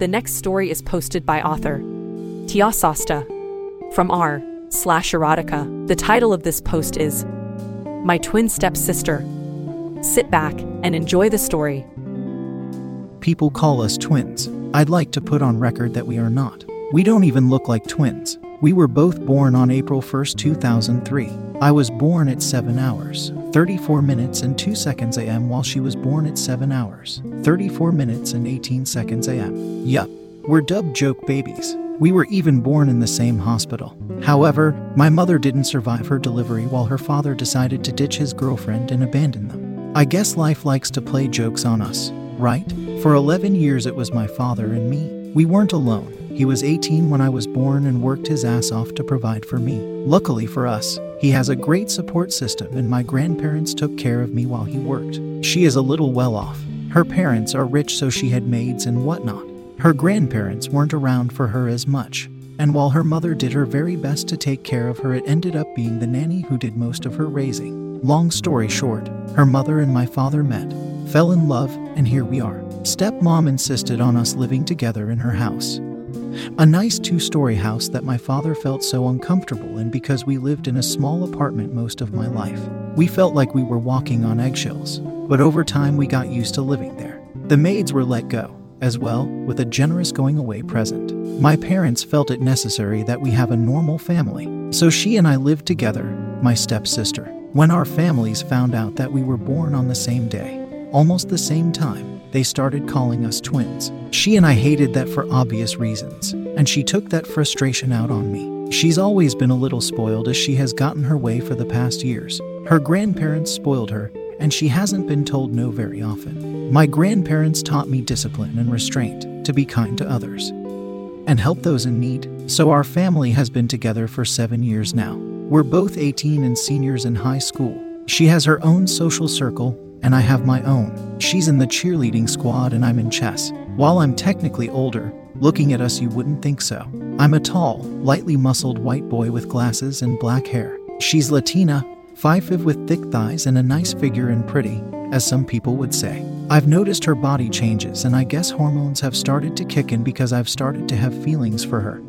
The next story is posted by author Tia Sosta from r slash erotica. The title of this post is My Twin Stepsister. Sit back and enjoy the story. People call us twins. I'd like to put on record that we are not. We don't even look like twins. We were both born on April 1st, 2003. I was born at 7 hours, 34 minutes and 2 seconds am, while she was born at 7 hours, 34 minutes and 18 seconds am. Yup, we're dubbed joke babies. We were even born in the same hospital. However, my mother didn't survive her delivery while her father decided to ditch his girlfriend and abandon them. I guess life likes to play jokes on us, right? For 11 years, it was my father and me. We weren't alone. He was 18 when I was born and worked his ass off to provide for me. Luckily for us, he has a great support system, and my grandparents took care of me while he worked. She is a little well off. Her parents are rich, so she had maids and whatnot. Her grandparents weren't around for her as much, and while her mother did her very best to take care of her, it ended up being the nanny who did most of her raising. Long story short, her mother and my father met, fell in love, and here we are. Stepmom insisted on us living together in her house. A nice two story house that my father felt so uncomfortable in because we lived in a small apartment most of my life. We felt like we were walking on eggshells, but over time we got used to living there. The maids were let go, as well, with a generous going away present. My parents felt it necessary that we have a normal family, so she and I lived together, my stepsister. When our families found out that we were born on the same day, almost the same time, they started calling us twins. She and I hated that for obvious reasons, and she took that frustration out on me. She's always been a little spoiled as she has gotten her way for the past years. Her grandparents spoiled her, and she hasn't been told no very often. My grandparents taught me discipline and restraint, to be kind to others, and help those in need. So our family has been together for seven years now. We're both 18 and seniors in high school. She has her own social circle, and I have my own. She's in the cheerleading squad and I'm in chess. While I'm technically older, looking at us, you wouldn't think so. I'm a tall, lightly muscled white boy with glasses and black hair. She's Latina, 5'5 with thick thighs and a nice figure and pretty, as some people would say. I've noticed her body changes, and I guess hormones have started to kick in because I've started to have feelings for her.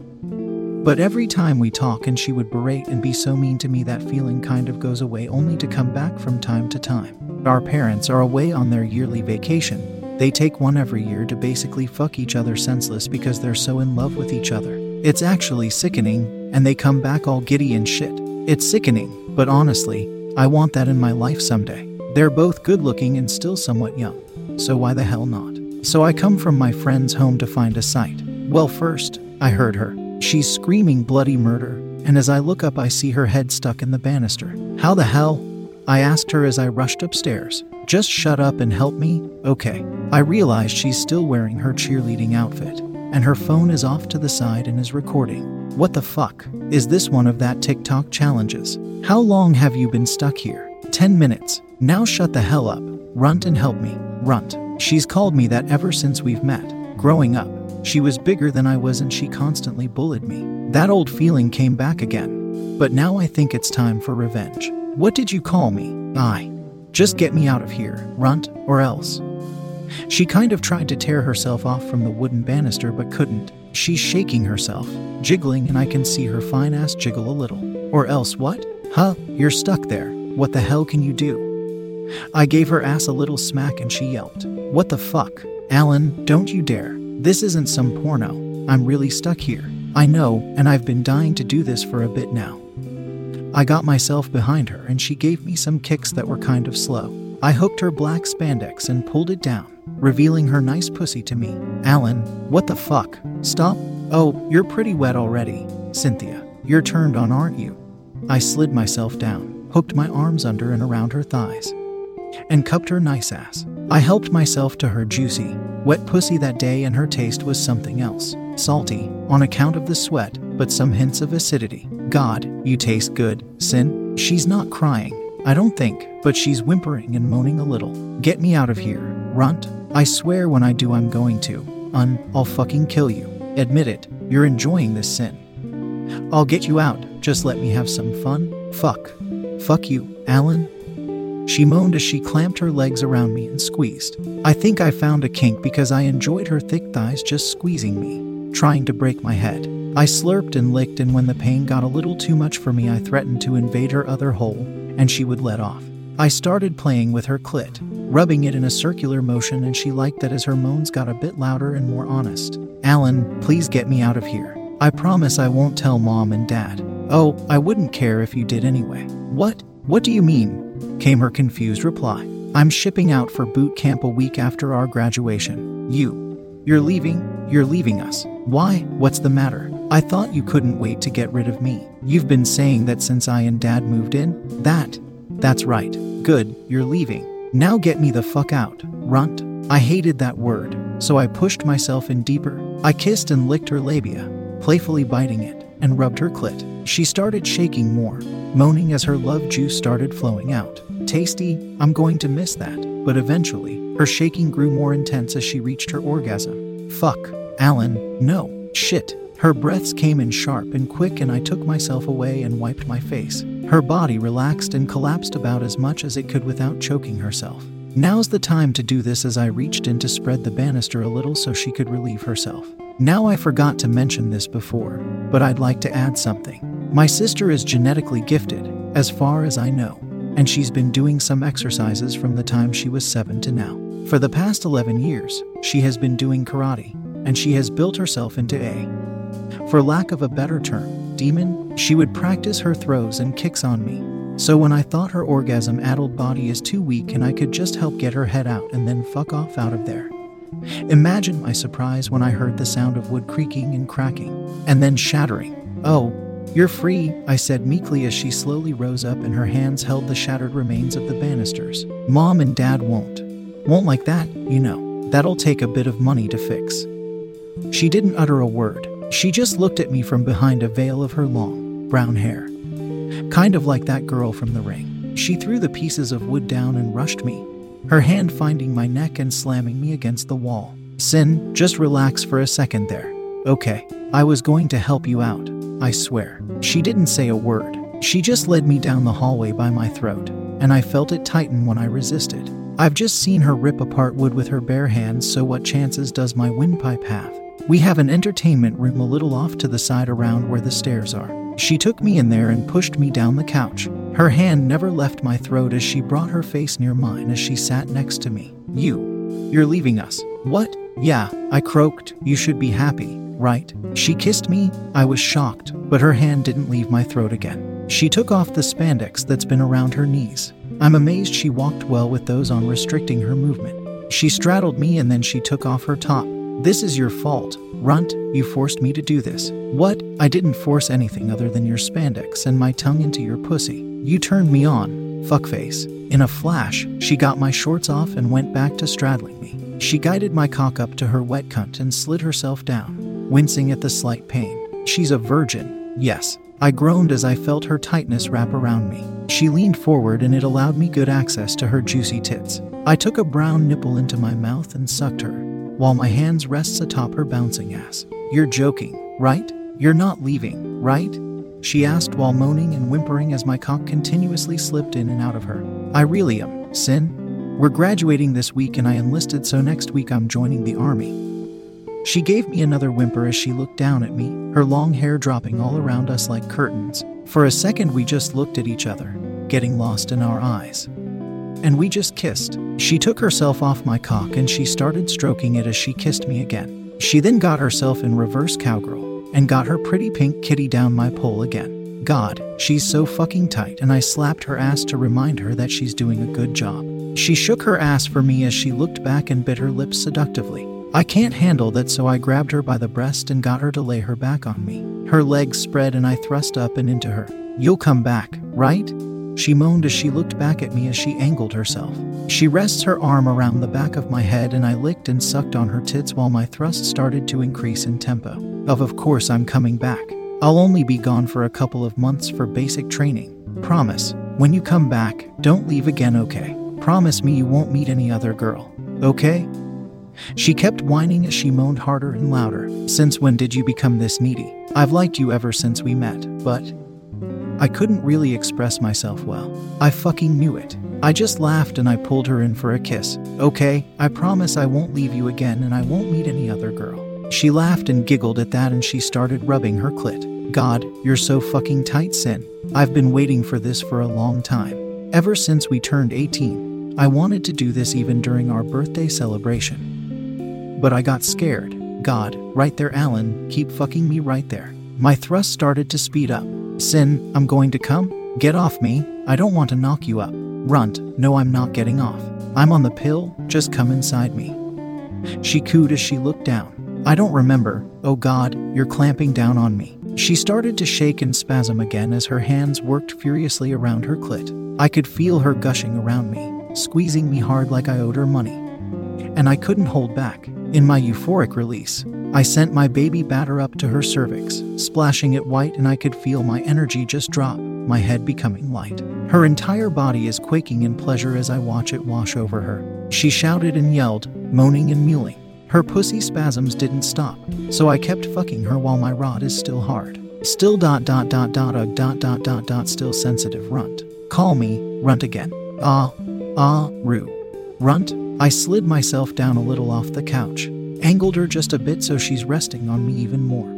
But every time we talk and she would berate and be so mean to me, that feeling kind of goes away only to come back from time to time. Our parents are away on their yearly vacation. They take one every year to basically fuck each other senseless because they're so in love with each other. It's actually sickening, and they come back all giddy and shit. It's sickening, but honestly, I want that in my life someday. They're both good looking and still somewhat young, so why the hell not? So I come from my friend's home to find a site. Well, first, I heard her. She's screaming bloody murder, and as I look up, I see her head stuck in the banister. How the hell? I asked her as I rushed upstairs. Just shut up and help me? Okay. I realized she's still wearing her cheerleading outfit, and her phone is off to the side and is recording. What the fuck? Is this one of that TikTok challenges? How long have you been stuck here? 10 minutes. Now shut the hell up. Runt and help me. Runt. She's called me that ever since we've met. Growing up, she was bigger than I was and she constantly bullied me. That old feeling came back again. But now I think it's time for revenge. What did you call me? I. Just get me out of here, runt, or else. She kind of tried to tear herself off from the wooden banister but couldn't. She's shaking herself, jiggling, and I can see her fine ass jiggle a little. Or else what? Huh? You're stuck there. What the hell can you do? I gave her ass a little smack and she yelped. What the fuck? Alan, don't you dare. This isn't some porno. I'm really stuck here. I know, and I've been dying to do this for a bit now. I got myself behind her and she gave me some kicks that were kind of slow. I hooked her black spandex and pulled it down, revealing her nice pussy to me. Alan, what the fuck? Stop. Oh, you're pretty wet already. Cynthia, you're turned on, aren't you? I slid myself down, hooked my arms under and around her thighs, and cupped her nice ass. I helped myself to her juicy, wet pussy that day, and her taste was something else salty, on account of the sweat, but some hints of acidity. God, you taste good, Sin. She's not crying, I don't think, but she's whimpering and moaning a little. Get me out of here, runt. I swear when I do, I'm going to. Un, I'll fucking kill you. Admit it, you're enjoying this sin. I'll get you out, just let me have some fun. Fuck. Fuck you, Alan. She moaned as she clamped her legs around me and squeezed. I think I found a kink because I enjoyed her thick thighs just squeezing me, trying to break my head. I slurped and licked, and when the pain got a little too much for me, I threatened to invade her other hole, and she would let off. I started playing with her clit, rubbing it in a circular motion, and she liked that as her moans got a bit louder and more honest. Alan, please get me out of here. I promise I won't tell mom and dad. Oh, I wouldn't care if you did anyway. What? What do you mean? came her confused reply. I'm shipping out for boot camp a week after our graduation. You. You're leaving? You're leaving us. Why? What's the matter? I thought you couldn't wait to get rid of me. You've been saying that since I and Dad moved in? That. That's right. Good, you're leaving. Now get me the fuck out, runt. I hated that word, so I pushed myself in deeper. I kissed and licked her labia, playfully biting it, and rubbed her clit. She started shaking more, moaning as her love juice started flowing out. Tasty, I'm going to miss that. But eventually, her shaking grew more intense as she reached her orgasm. Fuck. Alan, no. Shit. Her breaths came in sharp and quick, and I took myself away and wiped my face. Her body relaxed and collapsed about as much as it could without choking herself. Now's the time to do this as I reached in to spread the banister a little so she could relieve herself. Now I forgot to mention this before, but I'd like to add something. My sister is genetically gifted, as far as I know, and she's been doing some exercises from the time she was 7 to now. For the past 11 years, she has been doing karate, and she has built herself into a, for lack of a better term, demon. She would practice her throws and kicks on me. So when I thought her orgasm addled body is too weak and I could just help get her head out and then fuck off out of there. Imagine my surprise when I heard the sound of wood creaking and cracking, and then shattering. Oh, you're free, I said meekly as she slowly rose up and her hands held the shattered remains of the banisters. Mom and Dad won't. Won't like that, you know. That'll take a bit of money to fix. She didn't utter a word. She just looked at me from behind a veil of her long, brown hair. Kind of like that girl from the ring. She threw the pieces of wood down and rushed me, her hand finding my neck and slamming me against the wall. Sin, just relax for a second there. Okay, I was going to help you out, I swear. She didn't say a word. She just led me down the hallway by my throat, and I felt it tighten when I resisted. I've just seen her rip apart wood with her bare hands, so what chances does my windpipe have? We have an entertainment room a little off to the side around where the stairs are. She took me in there and pushed me down the couch. Her hand never left my throat as she brought her face near mine as she sat next to me. You. You're leaving us. What? Yeah, I croaked. You should be happy, right? She kissed me. I was shocked, but her hand didn't leave my throat again. She took off the spandex that's been around her knees. I'm amazed she walked well with those on, restricting her movement. She straddled me and then she took off her top. This is your fault, Runt. You forced me to do this. What? I didn't force anything other than your spandex and my tongue into your pussy. You turned me on, fuckface. In a flash, she got my shorts off and went back to straddling me. She guided my cock up to her wet cunt and slid herself down, wincing at the slight pain. She's a virgin. Yes. I groaned as I felt her tightness wrap around me. She leaned forward and it allowed me good access to her juicy tits. I took a brown nipple into my mouth and sucked her while my hands rests atop her bouncing ass. You're joking, right? You're not leaving, right? She asked while moaning and whimpering as my cock continuously slipped in and out of her. I really am, Sin. We're graduating this week and I enlisted, so next week I'm joining the army. She gave me another whimper as she looked down at me, her long hair dropping all around us like curtains. For a second, we just looked at each other, getting lost in our eyes and we just kissed. She took herself off my cock and she started stroking it as she kissed me again. She then got herself in reverse cowgirl, and got her pretty pink kitty down my pole again. God, she's so fucking tight, and I slapped her ass to remind her that she's doing a good job. She shook her ass for me as she looked back and bit her lips seductively. I can't handle that, so I grabbed her by the breast and got her to lay her back on me. Her legs spread, and I thrust up and into her. You'll come back, right? She moaned as she looked back at me as she angled herself. She rests her arm around the back of my head, and I licked and sucked on her tits while my thrust started to increase in tempo. Of of course I'm coming back. I'll only be gone for a couple of months for basic training. Promise. When you come back, don't leave again, okay? Promise me you won't meet any other girl. Okay? She kept whining as she moaned harder and louder. Since when did you become this needy? I've liked you ever since we met, but I couldn't really express myself well. I fucking knew it. I just laughed and I pulled her in for a kiss. Okay, I promise I won't leave you again and I won't meet any other girl. She laughed and giggled at that and she started rubbing her clit. God, you're so fucking tight, Sin. I've been waiting for this for a long time. Ever since we turned 18, I wanted to do this even during our birthday celebration. But I got scared. God, right there, Alan, keep fucking me right there. My thrust started to speed up. Sin, I'm going to come? Get off me. I don't want to knock you up. Runt, no, I'm not getting off. I'm on the pill, just come inside me. She cooed as she looked down. I don't remember. Oh God, you're clamping down on me. She started to shake and spasm again as her hands worked furiously around her clit. I could feel her gushing around me, squeezing me hard like I owed her money. And I couldn't hold back. In my euphoric release, I sent my baby batter up to her cervix, splashing it white, and I could feel my energy just drop, my head becoming light. Her entire body is quaking in pleasure as I watch it wash over her. She shouted and yelled, moaning and mewling. Her pussy spasms didn't stop, so I kept fucking her while my rod is still hard. Still dot dot dot dot ugh dot dot dot dot still sensitive runt. Call me, runt again. Ah, ah, roo. Runt, I slid myself down a little off the couch angled her just a bit so she's resting on me even more.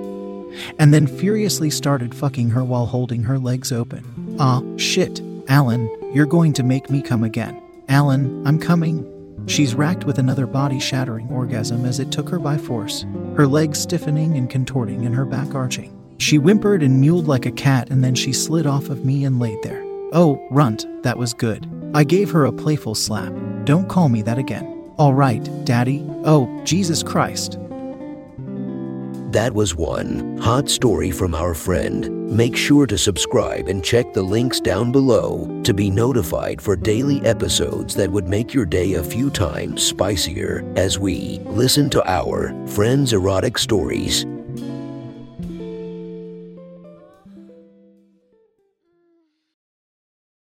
And then furiously started fucking her while holding her legs open. Ah, shit. Alan, you're going to make me come again. Alan, I'm coming. She's racked with another body shattering orgasm as it took her by force, her legs stiffening and contorting and her back arching. She whimpered and mewed like a cat and then she slid off of me and laid there. Oh, runt, that was good. I gave her a playful slap. Don't call me that again. All right, Daddy. Oh, Jesus Christ. That was one hot story from our friend. Make sure to subscribe and check the links down below to be notified for daily episodes that would make your day a few times spicier as we listen to our friends' erotic stories.